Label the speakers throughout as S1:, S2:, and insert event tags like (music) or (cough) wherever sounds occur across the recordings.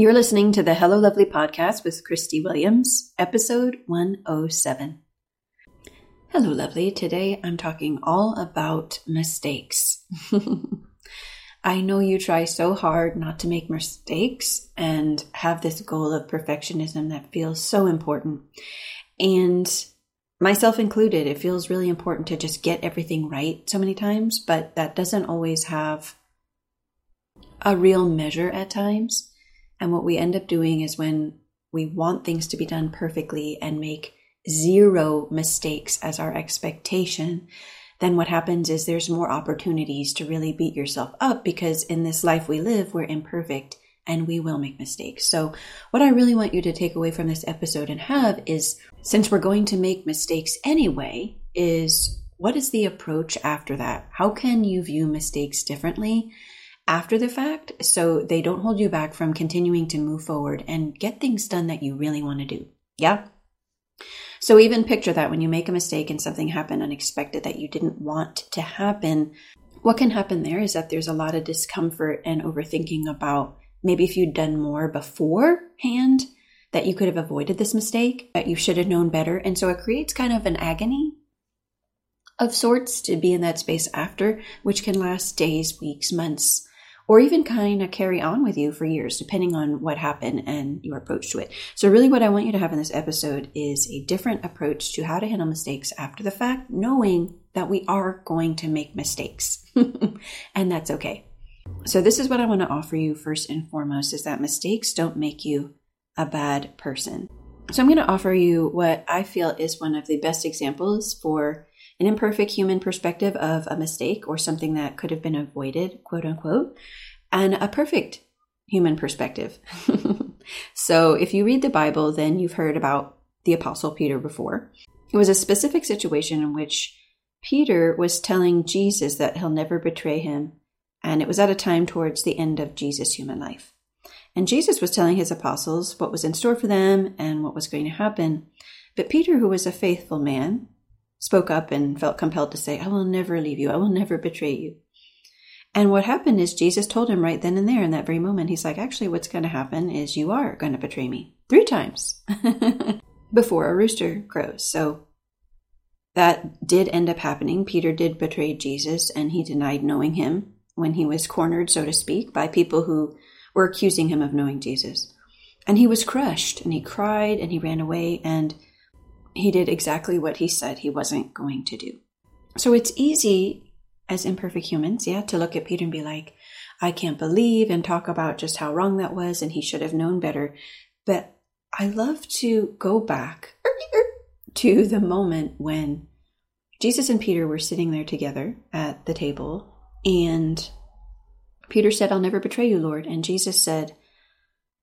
S1: You're listening to the Hello Lovely podcast with Christy Williams, episode 107. Hello, lovely. Today I'm talking all about mistakes. (laughs) I know you try so hard not to make mistakes and have this goal of perfectionism that feels so important. And myself included, it feels really important to just get everything right so many times, but that doesn't always have a real measure at times. And what we end up doing is when we want things to be done perfectly and make zero mistakes as our expectation, then what happens is there's more opportunities to really beat yourself up because in this life we live, we're imperfect and we will make mistakes. So, what I really want you to take away from this episode and have is since we're going to make mistakes anyway, is what is the approach after that? How can you view mistakes differently after the fact so they don't hold you back from continuing to move forward and get things done that you really want to do? Yeah. So even picture that when you make a mistake and something happened unexpected that you didn't want to happen, what can happen there is that there's a lot of discomfort and overthinking about maybe if you'd done more beforehand that you could have avoided this mistake, that you should have known better. And so it creates kind of an agony of sorts to be in that space after, which can last days, weeks, months, or even kind of carry on with you for years, depending on what happened and your approach to it. So, really, what I want you to have in this episode is a different approach to how to handle mistakes after the fact, knowing that we are going to make mistakes, (laughs) and that's okay. So, this is what I want to offer you first and foremost is that mistakes don't make you a bad person. So, I'm going to offer you what I feel is one of the best examples for an imperfect human perspective of a mistake or something that could have been avoided, quote unquote, and a perfect human perspective. (laughs) so if you read the Bible, then you've heard about the Apostle Peter before. It was a specific situation in which Peter was telling Jesus that he'll never betray him, and it was at a time towards the end of Jesus' human life. And Jesus was telling his apostles what was in store for them and what was going to happen. But Peter, who was a faithful man, spoke up and felt compelled to say, I will never leave you. I will never betray you. And what happened is Jesus told him right then and there in that very moment, he's like, actually, what's going to happen is you are going to betray me three times (laughs) before a rooster crows. So that did end up happening. Peter did betray Jesus and he denied knowing him when he was cornered, so to speak, by people who were accusing him of knowing Jesus. And he was crushed and he cried and he ran away and he did exactly what he said he wasn't going to do. So it's easy as imperfect humans, yeah, to look at Peter and be like, I can't believe and talk about just how wrong that was and he should have known better. But I love to go back to the moment when Jesus and Peter were sitting there together at the table and Peter said, I'll never betray you, Lord. And Jesus said,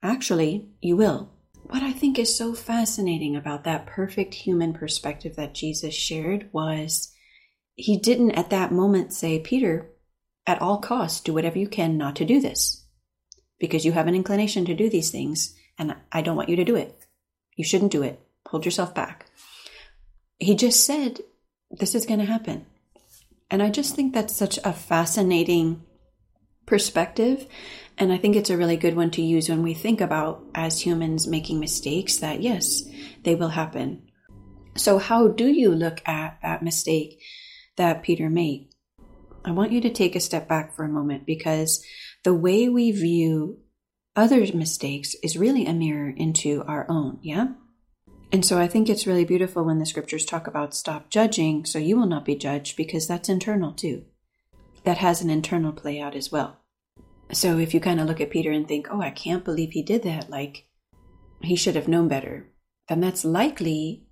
S1: Actually, you will. What I think is so fascinating about that perfect human perspective that Jesus shared was he didn't at that moment say, Peter, at all costs, do whatever you can not to do this because you have an inclination to do these things and I don't want you to do it. You shouldn't do it. Hold yourself back. He just said, This is going to happen. And I just think that's such a fascinating perspective. And I think it's a really good one to use when we think about as humans making mistakes that yes, they will happen. So, how do you look at that mistake that Peter made? I want you to take a step back for a moment because the way we view other mistakes is really a mirror into our own, yeah? And so I think it's really beautiful when the scriptures talk about stop judging so you will not be judged because that's internal too that has an internal play out as well. So if you kind of look at Peter and think, oh, I can't believe he did that, like he should have known better, then that's likely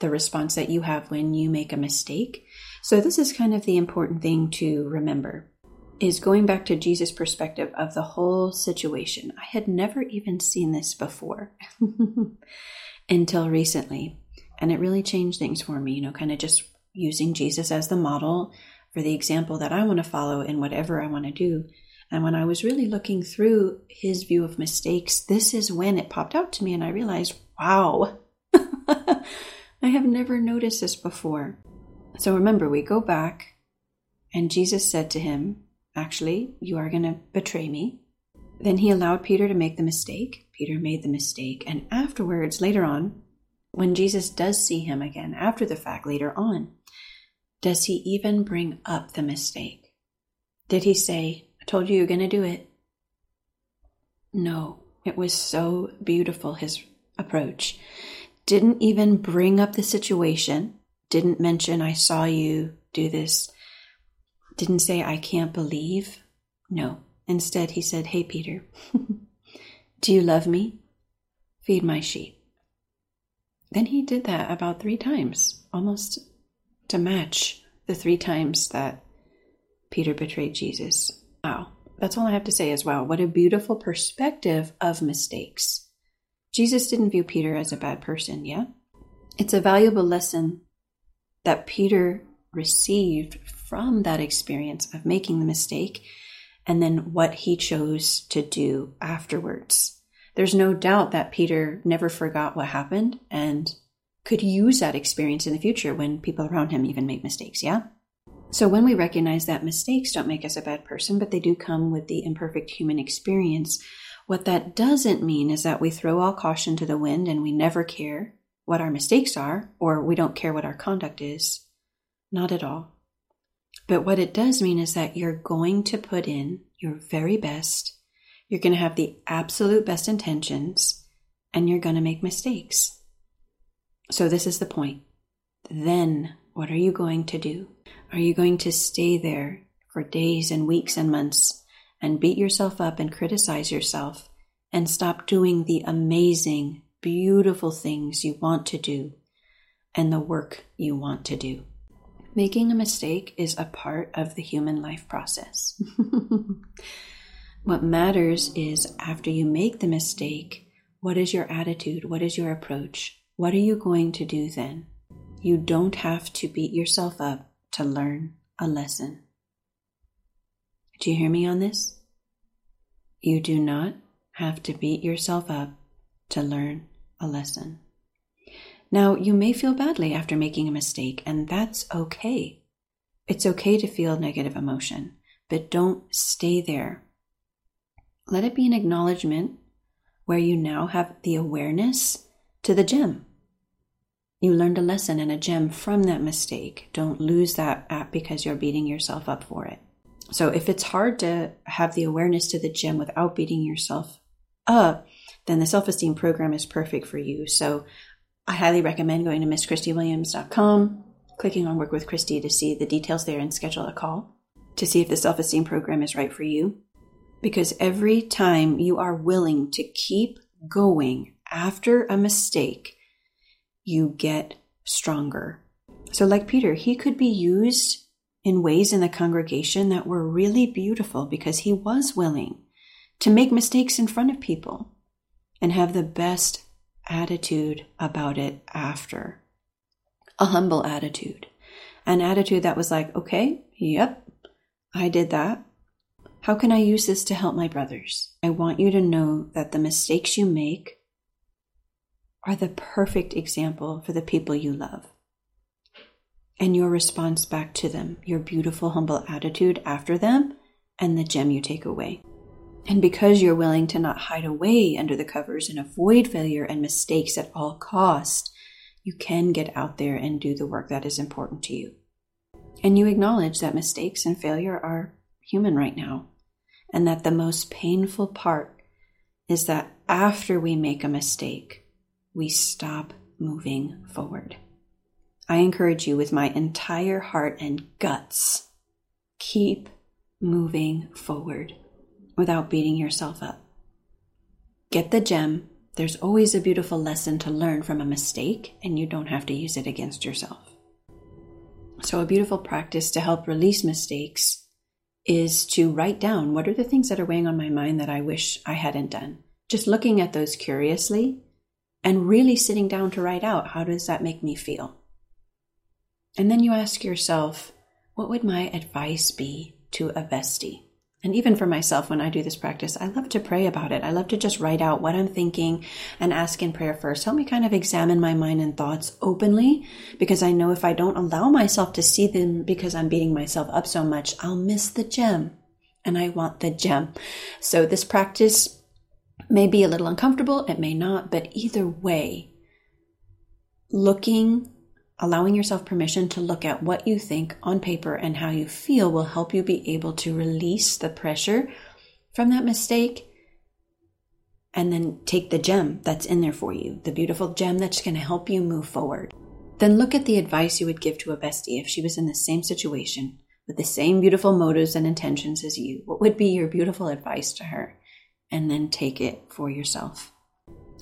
S1: the response that you have when you make a mistake. So this is kind of the important thing to remember is going back to Jesus' perspective of the whole situation. I had never even seen this before (laughs) until recently. And it really changed things for me, you know, kind of just using Jesus as the model for the example that I want to follow in whatever I want to do. And when I was really looking through his view of mistakes, this is when it popped out to me and I realized, wow, (laughs) I have never noticed this before. So remember, we go back and Jesus said to him, Actually, you are going to betray me. Then he allowed Peter to make the mistake. Peter made the mistake. And afterwards, later on, when Jesus does see him again, after the fact, later on, does he even bring up the mistake? Did he say, I told you you're going to do it? No, it was so beautiful, his approach. Didn't even bring up the situation, didn't mention, I saw you do this, didn't say, I can't believe. No, instead, he said, Hey, Peter, (laughs) do you love me? Feed my sheep. Then he did that about three times, almost to match the three times that Peter betrayed Jesus. Wow. That's all I have to say as well. What a beautiful perspective of mistakes. Jesus didn't view Peter as a bad person, yeah? It's a valuable lesson that Peter received from that experience of making the mistake and then what he chose to do afterwards. There's no doubt that Peter never forgot what happened and could use that experience in the future when people around him even make mistakes, yeah? So when we recognize that mistakes don't make us a bad person, but they do come with the imperfect human experience, what that doesn't mean is that we throw all caution to the wind and we never care what our mistakes are or we don't care what our conduct is. Not at all. But what it does mean is that you're going to put in your very best. You're going to have the absolute best intentions and you're going to make mistakes. So, this is the point. Then, what are you going to do? Are you going to stay there for days and weeks and months and beat yourself up and criticize yourself and stop doing the amazing, beautiful things you want to do and the work you want to do? Making a mistake is a part of the human life process. (laughs) what matters is after you make the mistake, what is your attitude? What is your approach? What are you going to do then? You don't have to beat yourself up to learn a lesson. Do you hear me on this? You do not have to beat yourself up to learn a lesson. Now, you may feel badly after making a mistake, and that's okay. It's okay to feel negative emotion, but don't stay there. Let it be an acknowledgement where you now have the awareness to the gem. You learned a lesson and a gem from that mistake. Don't lose that app because you're beating yourself up for it. So if it's hard to have the awareness to the gem without beating yourself up, then the self esteem program is perfect for you. So I highly recommend going to misschristywilliams.com, clicking on Work with Christy to see the details there and schedule a call to see if the self esteem program is right for you. Because every time you are willing to keep going after a mistake, you get stronger. So, like Peter, he could be used in ways in the congregation that were really beautiful because he was willing to make mistakes in front of people and have the best attitude about it after. A humble attitude. An attitude that was like, okay, yep, I did that. How can I use this to help my brothers? I want you to know that the mistakes you make are the perfect example for the people you love. And your response back to them, your beautiful, humble attitude after them, and the gem you take away. And because you're willing to not hide away under the covers and avoid failure and mistakes at all cost, you can get out there and do the work that is important to you. And you acknowledge that mistakes and failure are human right now, and that the most painful part is that after we make a mistake, we stop moving forward. I encourage you with my entire heart and guts keep moving forward without beating yourself up. Get the gem. There's always a beautiful lesson to learn from a mistake, and you don't have to use it against yourself. So, a beautiful practice to help release mistakes is to write down what are the things that are weighing on my mind that I wish I hadn't done. Just looking at those curiously and really sitting down to write out how does that make me feel? And then you ask yourself, what would my advice be to a bestie? And even for myself, when I do this practice, I love to pray about it. I love to just write out what I'm thinking and ask in prayer first. Help me kind of examine my mind and thoughts openly because I know if I don't allow myself to see them because I'm beating myself up so much, I'll miss the gem. and I want the gem. So this practice may be a little uncomfortable, it may not, but either way, looking, allowing yourself permission to look at what you think on paper and how you feel will help you be able to release the pressure from that mistake and then take the gem that's in there for you, the beautiful gem that's going to help you move forward. Then look at the advice you would give to a bestie if she was in the same situation with the same beautiful motives and intentions as you. What would be your beautiful advice to her? And then take it for yourself.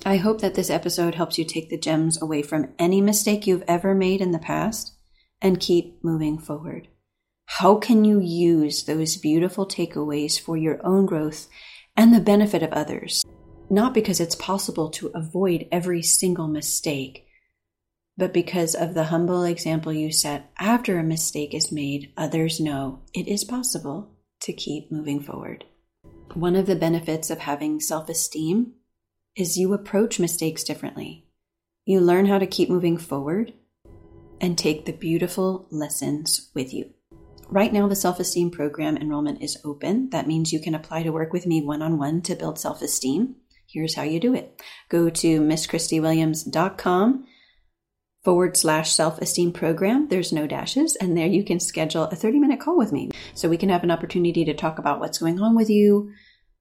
S1: I hope that this episode helps you take the gems away from any mistake you've ever made in the past and keep moving forward. How can you use those beautiful takeaways for your own growth and the benefit of others? Not because it's possible to avoid every single mistake, but because of the humble example you set after a mistake is made, others know it is possible to keep moving forward. One of the benefits of having self esteem is you approach mistakes differently. You learn how to keep moving forward and take the beautiful lessons with you. Right now, the self esteem program enrollment is open. That means you can apply to work with me one on one to build self esteem. Here's how you do it go to misschristywilliams.com forward slash self esteem program. There's no dashes, and there you can schedule a 30 minute call with me so we can have an opportunity to talk about what's going on with you,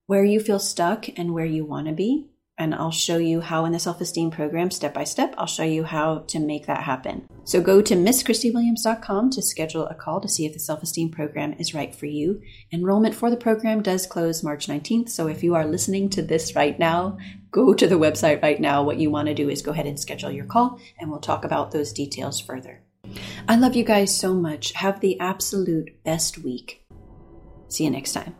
S1: where you feel stuck, and where you want to be and I'll show you how in the self esteem program, step by step, I'll show you how to make that happen. So go to misschristywilliams.com to schedule a call to see if the self esteem program is right for you. Enrollment for the program does close March 19th. So if you are listening to this right now, go to the website right now. What you want to do is go ahead and schedule your call, and we'll talk about those details further. I love you guys so much. Have the absolute best week. See you next time.